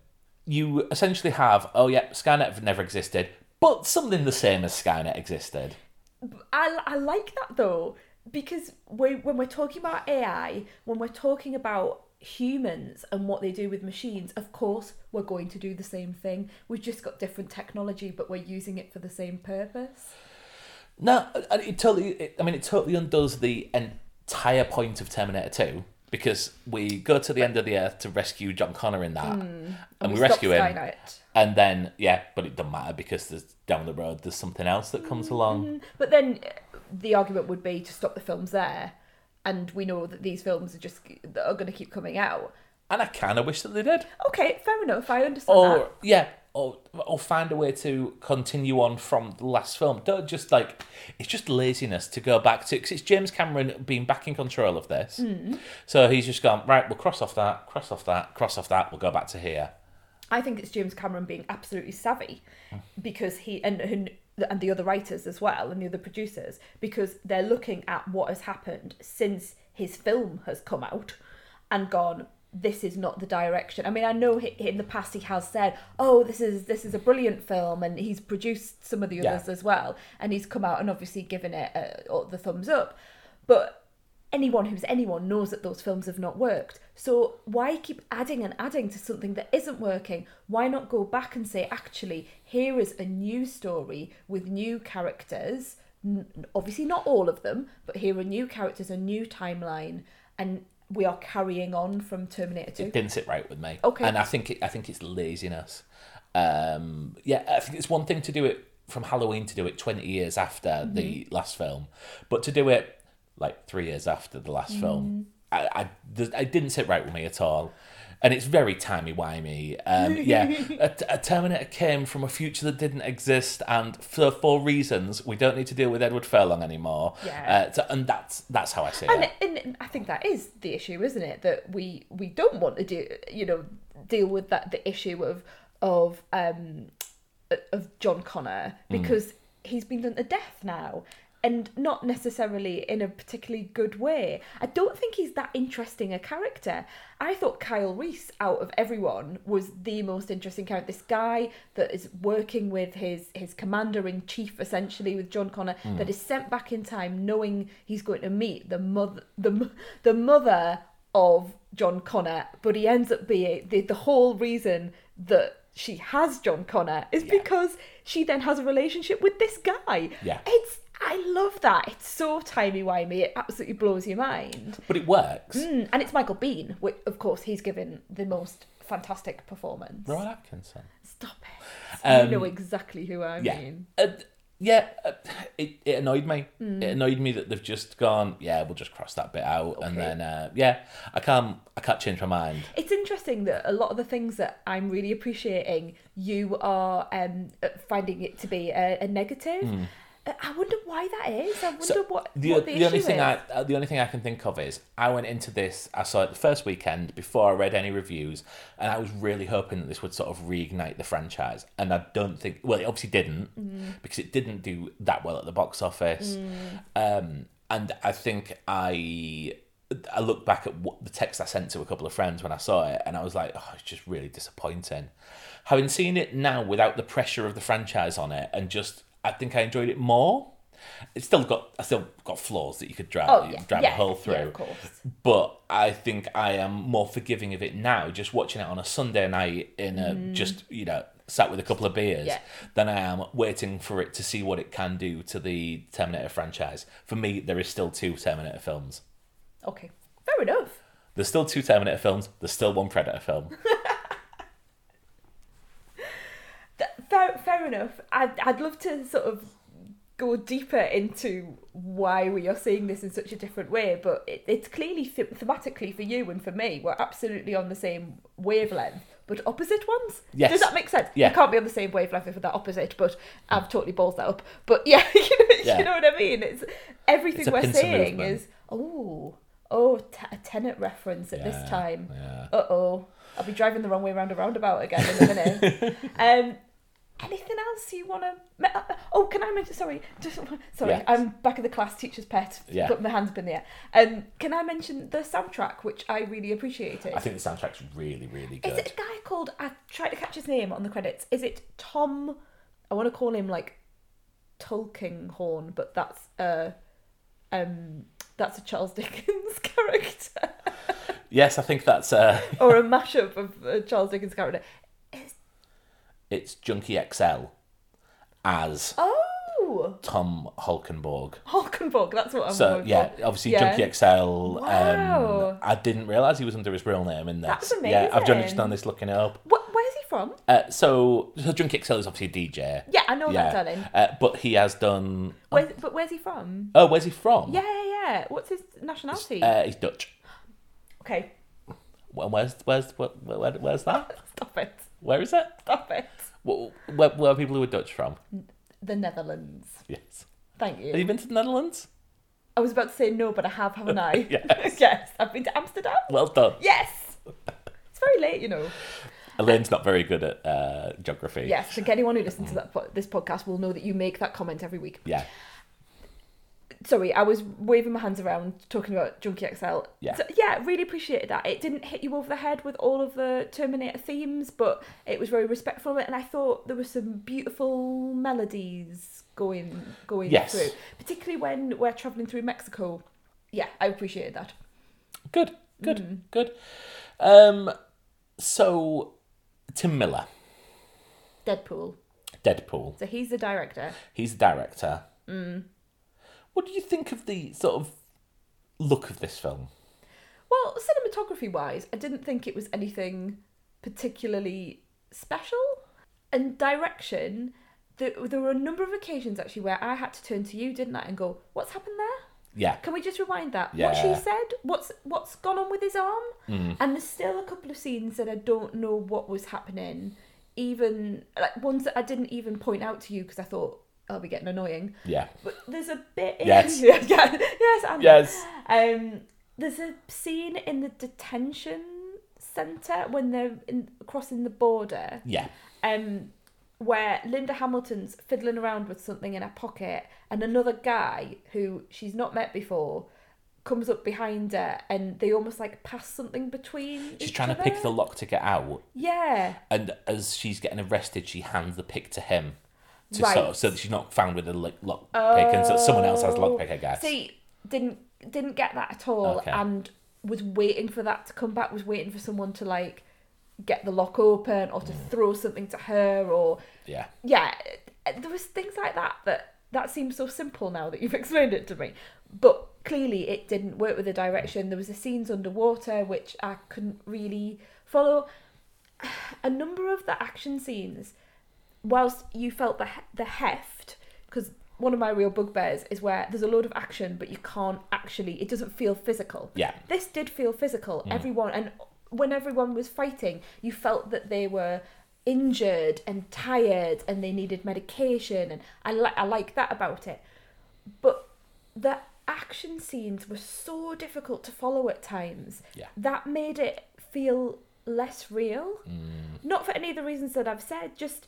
You essentially have, oh yeah, Skynet never existed, but something the same as Skynet existed. I, I like that though because we, when we're talking about AI, when we're talking about humans and what they do with machines, of course we're going to do the same thing. We've just got different technology, but we're using it for the same purpose. No, it totally. It, I mean, it totally undoes the entire point of Terminator 2 because we go to the end of the earth to rescue John Connor in that, and, we, stop rescue him, and then yeah, but it doesn't matter because there's down the road there's something else that comes along. But then uh, the argument would be to stop the films there, and we know that these films are just are going to keep coming out. And I kind of wish that they did. Okay, fair enough. I understand or that. yeah, or or find a way to continue on from the last film. Don't just like it's just laziness to go back to because it's James Cameron being back in control of this. Hmm. So he's just gone right. We'll cross off that, cross off that, cross off that. We'll go back to here. I think it's James Cameron being absolutely savvy because he and and and the other writers as well and the other producers because they're looking at what has happened since his film has come out and gone this is not the direction. I mean, I know he, in the past he has said, "Oh, this is this is a brilliant film," and he's produced some of the Yeah. others as well, and he's come out and obviously given it uh, the thumbs up. But anyone who's anyone knows that those films have not worked. So why keep adding and adding to something that isn't working? Why not go back and say, actually, here is a new story with new characters. Obviously, not all of them, but here are new characters, a new timeline, and we are carrying on from Terminator 2. It didn't sit right with me. Okay. and I think it, I think it's laziness. Um, yeah, I think it's one thing to do it from Halloween to do it twenty years after the last film, but to do it like three years after the last film, I, I didn't sit right with me at all. And it's very timey wimey. Um, yeah, a, a Terminator came from a future that didn't exist, and for four reasons we don't need to deal with Edward Furlong anymore. Yeah. uh, and that's that's how I see it. and I think that is the issue, isn't it? That we we don't want to do, you know, deal with that the issue of of um of John Connor because he's been done to death now, and not necessarily in a particularly good way. I don't think he's that interesting a character. I thought Kyle Reese, out of everyone, was the most interesting character. This guy that is working with his his commander in chief, essentially with John Connor, hmm. that is sent back in time, knowing he's going to meet the mother the the mother of John Connor, but he ends up being the the whole reason that she has John Connor is because she then has a relationship with this guy. Yeah. It's I love that. It's so timey wimey. It absolutely blows your mind. But it works. Mm, and it's Michael Biehn, which of course he's given the most fantastic performance. Rowan Atkinson. Stop it. you Um, know exactly who I Yeah. mean. Uh, yeah, uh, it, it annoyed me. Hmm. It annoyed me that they've just gone, yeah, we'll just cross that bit out. And then, uh, yeah, I can't, I can't change my mind. It's interesting that a lot of the things that I'm really appreciating, you are um, uh, finding it to be a, a negative. Uh, I wonder why that is. I wonder. So what, the, what the, the only thing is. I uh, the only thing I can think of is I went into this I saw it the first weekend before I read any reviews and I was really hoping that this would sort of reignite the franchise and I don't think well it obviously didn't Mm. because it didn't do that well at the box office um, and I think I I look back at what the text I sent to a couple of friends when I saw it and I was like oh it's just really disappointing having seen it now without the pressure of the franchise on it and just I think I enjoyed it more it's still got I still got flaws that you could drive Oh, yeah. drive Yeah, a hole yeah, through. of course. But I think I am more forgiving of it now, just watching it on a Sunday night in a just you know sat with a couple of beers, Mm. Yeah. than I am waiting for it to see what it can do to the Terminator franchise. For me, there is still two Terminator films. Okay, fair enough. There's still two Terminator films. There's still one Predator film. Th- Fair, fair enough. I'd, I'd love to sort of go deeper into why we are seeing this in such a different way, but it, it's clearly th- thematically for you and for me, we're absolutely on the same wavelength, but opposite ones. Yes. Does that make sense? Yeah. You can't be on the same wavelength if they're opposite, but I've totally balls that up. But yeah, you know, Yeah. you know what I mean? It's everything It's we're saying movement. is oh oh t- a Tenet reference at this time. yeah. Uh oh, I'll be driving the wrong way round a roundabout again in a minute. um, anything else you want to? Oh, can I mention? Sorry, just sorry. Yeah. I'm back of the class, teacher's pet. Yeah. Put my hands up in the air. Um, can I mention the soundtrack, which I really appreciated? I think the soundtrack's really really good. Is it a guy called? I tried to catch his name on the credits. Is it Tom? I want to call him like Tolkien Tulkinghorn, but that's uh um that's a Charles Dickens character Yes, I think that's uh, or a mashup of a Charles Dickens character. It's Junkie XL as oh Tom Holkenborg. Hulkenborg. That's what I'm. So yeah, for. obviously Yeah. Junkie XL. Wow. Um, I didn't realize he was under his real name in this. That's Yeah, I've just done this looking it up. What, where's he from? Uh, so, so Junkie XL is obviously a DJ. Yeah, I know that, darling. Uh, but he has done. Where's, but where's he from? Oh, where's he from? Yeah, yeah, yeah. What's his nationality? Uh, he's Dutch. okay, Well, where's where's where, where, where's that? stop it. Where is it? Stop it. Where, where, where are people who are Dutch from? The Netherlands. Yes. Thank you. Have you been to the Netherlands? I was about to say no, but I have, haven't I? Yes. yes. I've been to Amsterdam. Well done. Yes. It's very late, you know. Elaine's not very good at uh, geography. Yes, I think anyone who listens to that po- this podcast will know that you make that comment every week. Yeah. Sorry, I was waving my hands around talking about Junkie XL. Yeah. So, yeah, really appreciated that. It didn't hit you over the head with all of the Terminator themes, but it was very respectful of it, and I thought there were some beautiful melodies going going Yes. through, particularly when we're traveling through Mexico. Yeah, I appreciated that. Good. Good. Mm. Good. Um. So, Tim Miller, Deadpool. Deadpool. So he's the director. He's the director. Mm. What do you think of the sort of look of this film? Well, cinematography wise, I didn't think it was anything particularly special. And direction, there, there were a number of occasions actually where I had to turn to you, didn't I, and go, "What's happened there? Yeah. Can we just rewind that? Yeah. What she said? What's what's gone on with his arm? Mm-hmm. And there's still a couple of scenes that I don't know what was happening. Even like ones that I didn't even point out to you because I thought I'll be getting annoying. Yeah. But there's a bit. In, Yes. yeah, yeah, yes. And Yes. Um, there's a scene in the detention centre when they're in, crossing the border. Yeah. Um, where Linda Hamilton's fiddling around with something in her pocket, and another guy who she's not met before comes up behind her, and they almost like pass something between. She's trying to pick the lock to get out, Yeah. and as she's getting arrested, she hands the pick to him, to Right. of, so that she's not found with a lock lock pick, and so someone else has lock pick, I guess. See, didn't didn't get that at all, Okay. and was waiting for that to come back. Was waiting for someone to like get the lock open or to mm. throw something to her or yeah. yeah. There was things like that that that seems so simple now that you've explained it to me, but clearly it didn't work with the direction. There was the scenes underwater which I couldn't really follow. A number of the action scenes whilst you felt the the heft because one of my real bugbears is where there's a load of action but you can't actually it doesn't feel physical. Yeah. this did feel physical. Mm. Everyone and when everyone was fighting you felt that they were injured and tired and they needed medication and i like i like that about it. But the action scenes were so difficult to follow at times Yeah. that made it feel less real. Mm. Not for any of the reasons that i've said just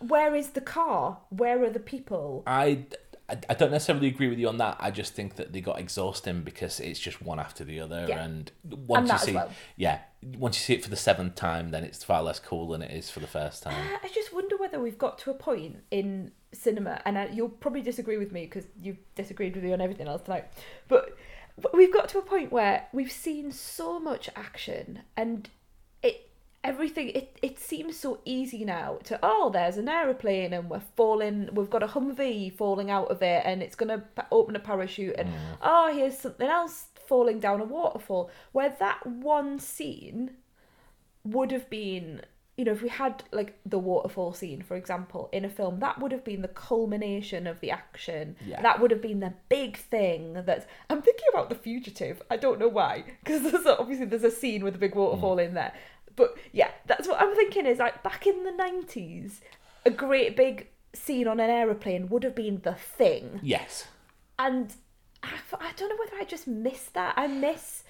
where is the car where are the people I, I I don't necessarily agree with you on that. I just think that they got exhausting because it's just one after the other, Yeah. and And once that you see, well. yeah, once you see it for the seventh time, then it's far less cool than it is for the first time. Uh, I just wonder whether we've got to a point in cinema, and I, you'll probably disagree with me because you've disagreed with me on everything else tonight. But we've got to a point where we've seen so much action, and everything it, it seems so easy now to oh there's an aeroplane and we're falling we've got a humvee falling out of it and it's going to open a parachute and mm. oh here's something else falling down a waterfall. Where that one scene would have been you know if we had like the waterfall scene for example in a film that would have been the culmination of the action. Yeah. that would have been the big thing that i'm thinking about the fugitive. I don't know why because there's obviously there's a scene with a big waterfall mm. in there but yeah that's what i'm thinking is like back in the 90s a great big scene on an aeroplane would have been the thing Yes, and I, I don't know whether I just miss that. I miss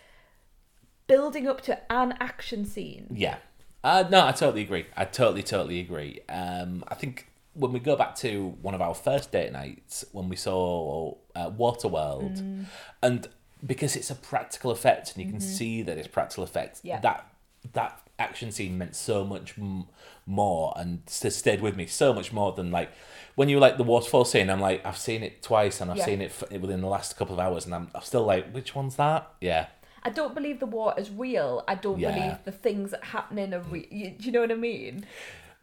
building up to an action scene. yeah. Uh, no, I totally agree. I totally, totally agree. Um, I think when we go back to one of our first date nights when we saw uh, Waterworld, Mm. and because it's a practical effect and you can see that it's practical effect, Mm-hmm. Yeah. that that action scene meant so much m- more and s- stayed with me so much more than like when you were like the waterfall scene. I'm like I've seen it twice and I've Yeah. seen it f- within the last couple of hours, and I'm, I'm still like, which one's that? Yeah, I don't believe the water's real. I don't Yeah. believe the things that happening are real. You, do you know what I mean?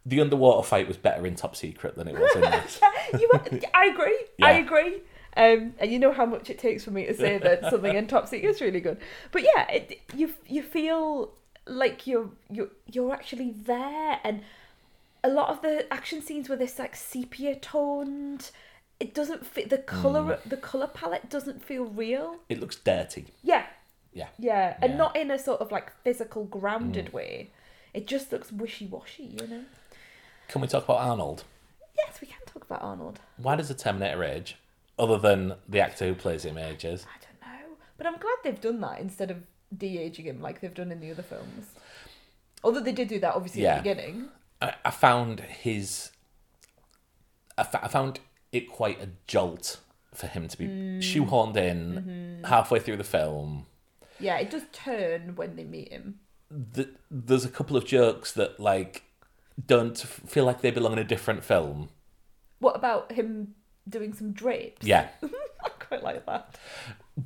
The underwater fight was better in Top Secret than it was in this. you, were, I agree. I agree. Um, and you know how much it takes for me to say that something in Top Secret is really good. But yeah, it, you you feel like you're you're you're actually there, and a lot of the action scenes were this like sepia toned. It doesn't fit the hmm. color. The color palette doesn't feel real. It looks dirty. Yeah, Yeah. yeah, and Yeah. not in a sort of like physical grounded hmm. way. It just looks wishy washy, you know. Can we talk about Arnold? Yes, we can talk about Arnold. Why does the Terminator age? Other than the actor who plays him ages. I don't know. But I'm glad they've done that instead of de aging him like they've done in the other films. Although they did do that obviously Yeah. at the beginning. I, I found his. I, fa- I found it quite a jolt for him to be mm. shoehorned in mm-hmm. halfway through the film. Yeah, it does turn when they meet him. The, there's a couple of jokes that like don't f- feel like they belong in a different film. What about him doing some drapes? Yeah, I quite like that.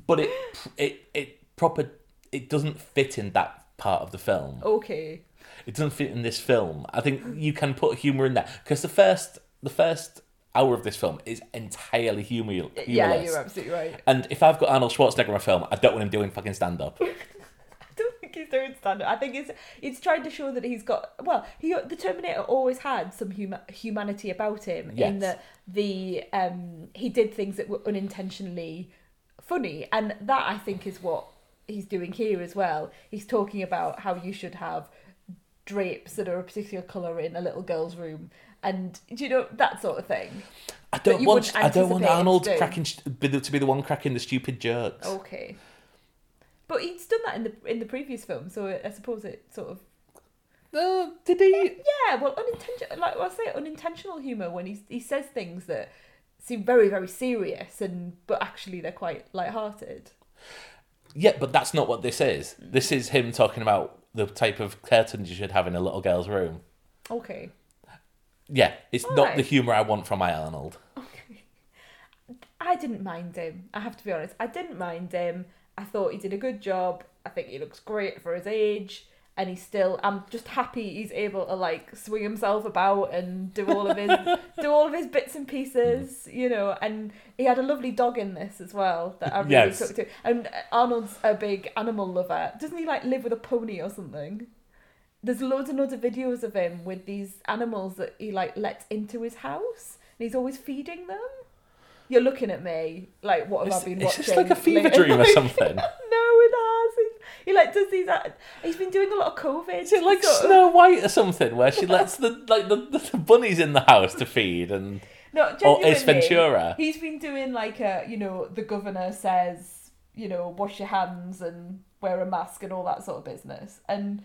but it it it proper it doesn't fit in that part of the film. Okay. It doesn't fit in this film. I think you can put humor in there because the first the first hour of this film is entirely humor. Humorless. Yeah, you're absolutely right. And if I've got Arnold Schwarzenegger in a film, I don't want him doing fucking stand up. I don't think he's doing stand up. I think it's it's trying to show that he's got well, he the Terminator always had some huma- humanity about him in that the um he did things that were unintentionally funny and that I think is what he's doing here as well. He's talking about how you should have drapes that are a particular color in a little girl's room and you know that sort of thing. I don't want I don't want Arnold to cracking to be the one cracking the stupid jokes. Okay. But he's done that in the in the previous film, so I suppose it sort of Uh, did he? Yeah, well, unintentional, like I say, unintentional humor when he he says things that seem very very serious and but actually they're quite light-hearted. Yeah, but that's not what this is. This is him talking about the type of curtains you should have in a little girl's room. Okay. Yeah, it's not Alright. the humor I want from my Arnold. Okay. I didn't mind him. I have to be honest. I didn't mind him. I thought he did a good job. I think he looks great for his age. And he's still. I'm just happy he's able to like swing himself about and do all of his do all of his bits and pieces, you know. And he had a lovely dog in this as well that I really Yes. took to. And Arnold's a big animal lover. Doesn't he like live with a pony or something? There's loads and loads of videos of him with these animals that he like lets into his house, and he's always feeding them. You're looking at me like, what have Is, I been is watching? this like a fever dream or something? no. He, like does these. uh, He's been doing a lot of COVID. Is it like sort of- Snow White or something, where she lets the like the, the bunnies in the house to feed and No, Or Ace Ventura. He's been doing like a, you know, the governor says, you know, wash your hands and wear a mask and all that sort of business. And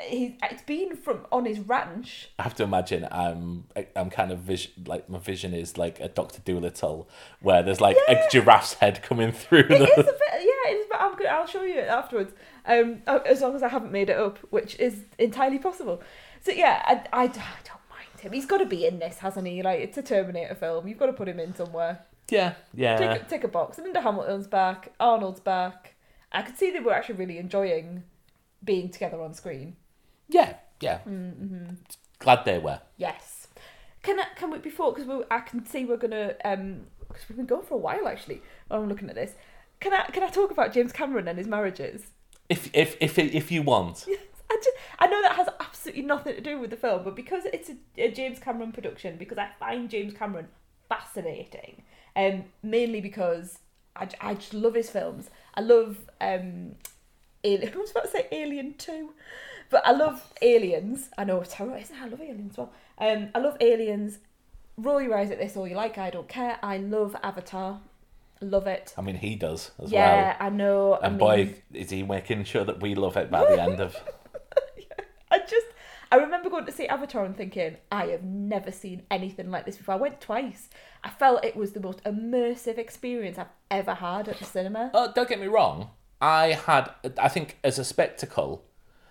he, it's been from on his ranch. I have to imagine I'm I'm kind of vision like my vision is like a Doctor Dolittle where there's like a giraffe's head coming through It is a bit, yeah. It is, but I'm I'll show you it afterwards. Um, as long as I haven't made it up, which is entirely possible. So yeah, I, I, I don't mind him. He's got to be in this, hasn't he? Like it's a Terminator film. You've got to put him in somewhere. yeah yeah Take, a- tick a box. Linda Hamilton's back. Arnold's back. I could see they were actually really enjoying being together on screen. yeah yeah. Mm-hmm. Glad they were. Yes. Can I, can we before because we, I can see we're gonna um because we've been going for a while actually. I'm looking at this, can I can I talk about James Cameron and his marriages? If if if if you want, I just I know that has absolutely nothing to do with the film, but because it's a, a James Cameron production, because I find James Cameron fascinating, um, mainly because I, I just love his films. I love um, Alien. I was about to say Alien Two, but I love Aliens. I know it's terrible, isn't it? I love Aliens as well. Um, I love Aliens. Roll your eyes at this all you like. I don't care. I love Avatar. Love it. I mean he does as well. Yeah. I know. I And mean- boy, is he making sure that we love it by the end of. I just I remember going to see Avatar and thinking, I have never seen anything like this before. I went twice. I felt it was the most immersive experience I've ever had at the cinema. Oh, don't get me wrong. I had, I think, as a spectacle,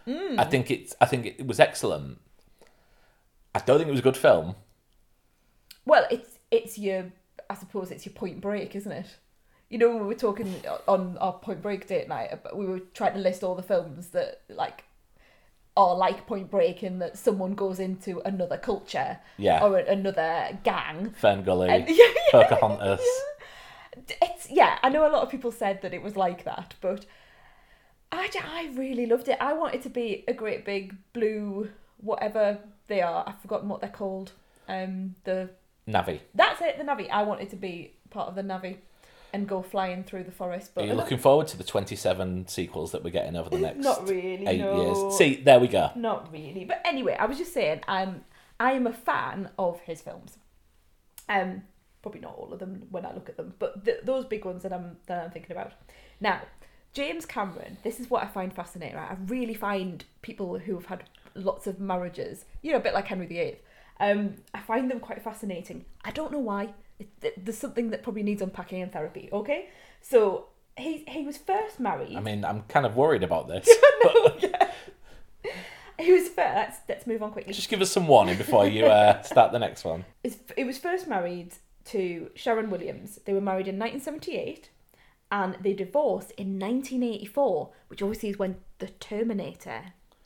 Mm. I think it's, I think it was excellent. I don't think it was a good film. Well, it's it's your I suppose it's your Point Break, isn't it? You know, we were talking on our Point Break date night, about- we were trying to list all the films that like are like Point Break in that someone goes into another culture Yeah. or another gang. FernGully, And- yeah, yeah, Pocahontas. It's yeah, I know a lot of people said that it was like that, but I, I really loved it. I wanted to be a great big blue whatever they are. I've forgotten what they're called. Um, the Na'vi. that's it, the Na'vi. I wanted to be part of the Na'vi and go flying through the forest. Are But you looking forward to the 27 sequels that we're getting over the next Not really, eight no. years? See, there we go. Not really. But anyway, I was just saying I'm I am a fan of his films. Um probably not all of them when I look at them, but th- those big ones that I'm that I'm thinking about. Now, James Cameron, this is what I find fascinating. Right? I really find people who have had lots of marriages, you know, a bit like Henry VIII. Um, I find them quite fascinating. I don't know why. It, there's something that probably needs unpacking in therapy. Okay, so he he was first married. I mean, I'm kind of worried about this. he was first. Let's let's move on quickly. Just give us some warning before you uh, start the next one. it was first married to Sharon Williams. They were married in 1978 and they divorced in 1984, which obviously is when The Terminator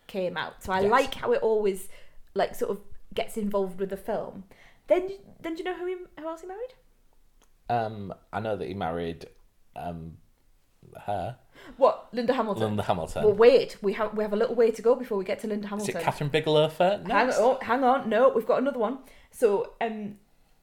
came out. So I Yes. like how it always like sort of gets involved with the film. Then then do you know who, he, who else he married? Um, I know that he married um, her, What, Linda Hamilton? Linda Hamilton. Well, wait, we have we have a little way to go before we get to Linda Is Hamilton. it Kathryn Bigelow for Hang on, hang on. No, we've got another one. So, um,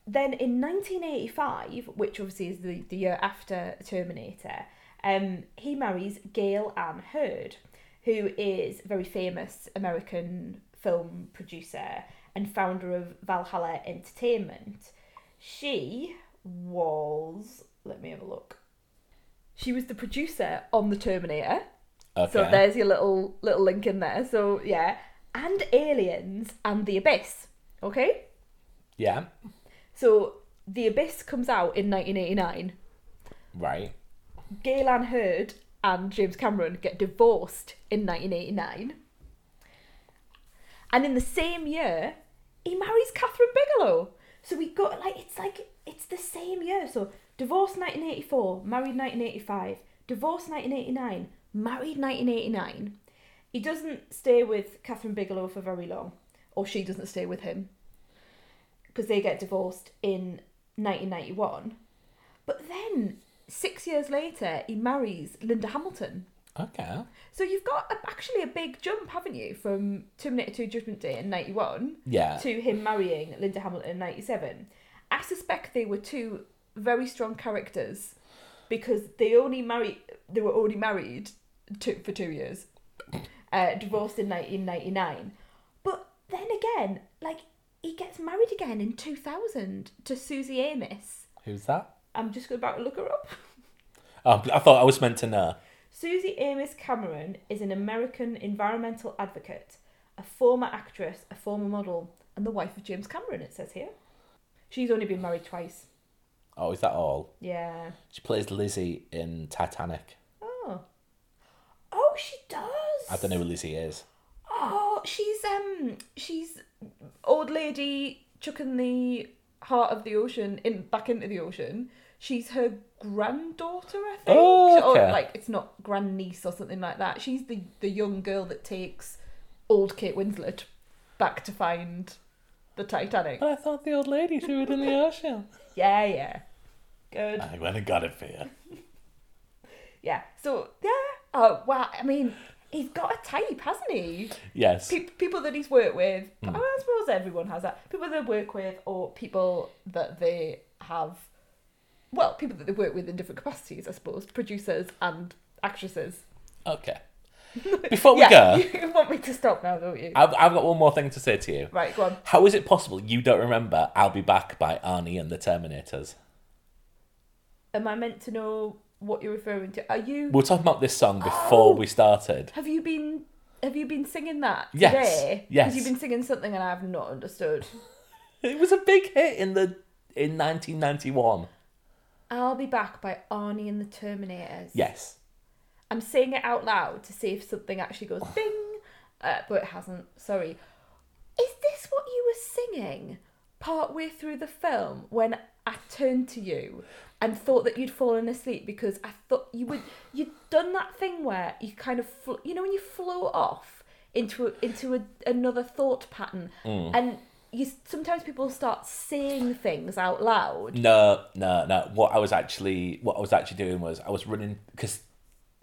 then in 1985, which obviously is the, the year after Terminator, um, he marries Gail Ann Hurd, who is a very famous American film producer and founder of Valhalla Entertainment. She was, let me have a look. She was the producer on the Terminator. Okay. So there's your little little link in there. So yeah, and Aliens and The Abyss. Okay, Yeah, so The Abyss comes out in 1989. right. Gail Ann Hurd and James Cameron get divorced in 1989. And in the same year, he marries Kathryn Bigelow. So we got like it's like it's the same year. So divorced 1984, married 1985, divorced 1989, married 1989. He doesn't stay with Kathryn Bigelow for very long, or she doesn't stay with him because they get divorced in 1991. But then, six years later, he marries Linda Hamilton. Okay. So you've got a, actually a big jump, haven't you, from Terminator 2 Judgment Day in 91 Yeah. to him marrying Linda Hamilton in 97. I suspect they were two very strong characters because they only married, they were only married to, for two years, uh, divorced in 1999. But then again, like, he gets married again in 2000 to Suzy Amis. Who's that? I'm just about to look her up. Oh, I thought I was meant to know. Suzy Amis Cameron is an American environmental advocate, a former actress, a former model, and the wife of James Cameron, it says here. She's only been married twice. Oh, is that all? Yeah. She plays Lizzie in Titanic. Oh. Oh, she does. I don't know who Lizzie is. Oh, she's um, she's old lady chucking the heart of the ocean in back into the ocean. She's her granddaughter, I think. Oh, okay. Or like it's not grandniece or something like that. She's the the young girl that takes old Kate Winslet back to find the Titanic. I thought the old lady threw it in the ocean. Yeah, yeah. Good. I went and got it for you. Yeah. So yeah. Oh wow. I mean, he's got a type, hasn't he? Yes. Pe- people that he's worked with. Hmm. Oh, I suppose everyone has that. People they work with, or people that they have. Well, people that they work with in different capacities, I suppose. Producers and actresses. Okay. Before we yeah, go, you want me to stop now, don't you? I've, I've got one more thing to say to you. Right, go on. How is it possible you don't remember I'll Be Back by Arnie and the Terminators? Am I meant to know what you're referring to? Are you? We are talking about this song before Oh. we started. Have you been? Have you been singing that Yes, today? yes. Because you've been singing something and I have not understood. It was a big hit in the in 1991. I'll be back by Arnie and the Terminators. Yes. I'm saying it out loud to see if something actually goes bing, uh, but it hasn't. Sorry. Is this what you were singing partway through the film when I turned to you and thought that you'd fallen asleep because I thought you would you'd done that thing where you kind of flo- you know when you float off into a, into a, another thought pattern, Mm. and you sometimes people start saying things out loud. No, no, no. What I was actually, what I was actually doing was I was running because,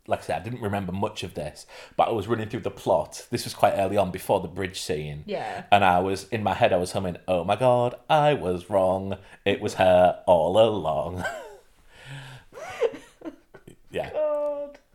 like I said, I didn't remember much of this, but I was running through the plot. This was quite early on before the bridge scene. Yeah. And I was in my head. I was humming, "Oh my god, I was wrong. It was her all along." yeah. God.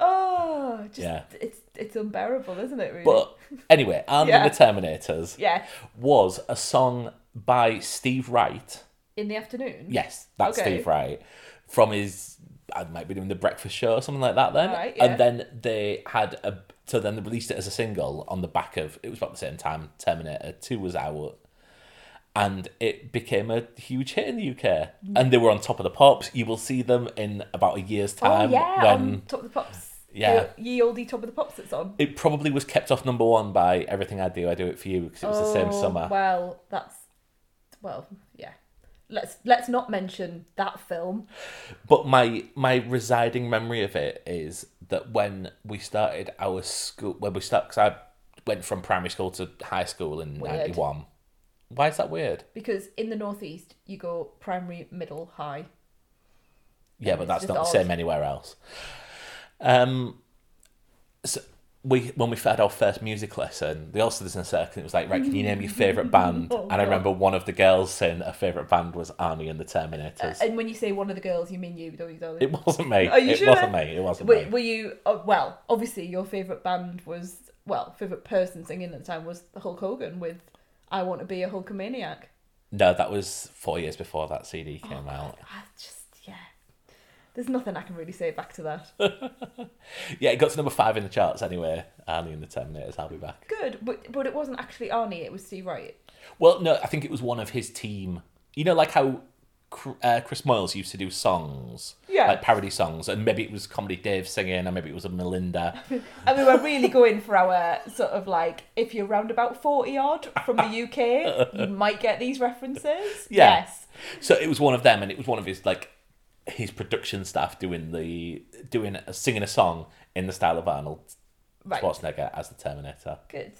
Oh, just Yeah. it's it's unbearable, isn't it? Really. But anyway, Arnie Yeah. and the Terminators yeah, was a song by Steve Wright. in the afternoon. Yes, that's Okay. Steve Wright from his. I might be doing the breakfast show or something like that. Then, Right, yeah. and then they had a. So then they released it as a single on the back of. It was about the same time Terminator Two was out, and it became a huge hit in the UK. And they were on top of the pops. You will see them in about a year's Oh time yeah, when on Top of the Pops. Yeah. The ye oldie Top of the Pops that's on. it probably was kept off number one by Everything I Do, I Do It For You because it was the same Oh, summer. Well, that's well, yeah. Let's let's not mention that film. But my my residing memory of it is that when we started our school, when we start, because I went from primary school to high school in Weird. ninety one. Why is that weird? Because in the northeast, you go primary, middle, high. Yeah, but that's not the odd. same anywhere else. Um, so we when we had our first music lesson, they also did in a circle. It was like, right, can you name your favorite band? Oh, and I remember one of the girls saying her favorite band was Arnie and the Terminators. And when you say one of the girls, you mean you, don't you, darling? it wasn't me. Are you it sure? wasn't me. It wasn't Were, me. were you? Oh, well, obviously, your favorite band was well, favorite person singing at the time was Hulk Hogan with "I Want to Be a Hulkamaniac." No, that was four years before that CD came Oh, out. I just yeah. There's nothing I can really say back to that. Yeah, it got to number five in the charts anyway. Arnie and the Terminators, I'll be back. Good, but but it wasn't actually Arnie. It was Steve Wright. Well, no, I think it was one of his team. You know, like how uh, Chris Moyles used to do songs, Yeah. like parody songs, and maybe it was Comedy Dave singing, and maybe it was a Melinda. And we were really going for our sort of like, if you're round about 40 odd from the UK, you might get these references. Yeah. Yes. So it was one of them, and it was one of his like his production staff doing the doing singing a song in the style of Arnold Right. Schwarzenegger as the Terminator. Good.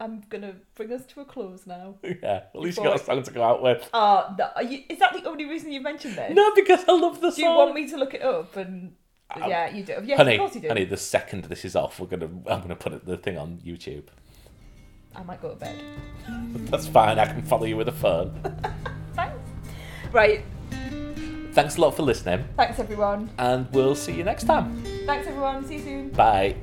I'm, I'm to bring us to a close now. yeah, at least you got a song to go out with. Uh, no, are you, is that the only reason you mentioned this? No, because I love the Do song. you want me to look it up? And yeah, you do. Yeah, honey, of course you do. honey, the second this is off, we're gonna I'm gonna put the thing on YouTube. I might go to bed. That's fine. I can follow you with a phone. Thanks. Right. Thanks a lot for listening, Thanks, everyone. and we'll see you next time. Thanks, everyone. See you soon. Bye.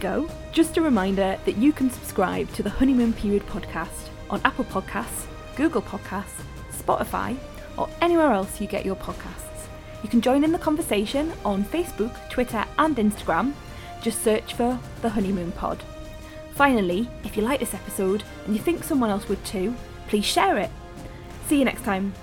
Go, just a reminder that you can subscribe to the Honeymoon Period podcast on Apple Podcasts, Google Podcasts, Spotify, or anywhere else you get your podcasts. You can join in the conversation on Facebook, Twitter, and Instagram. Just search for the Honeymoon Pod. Finally, if you like this episode and you think someone else would too, please share it. See you next time.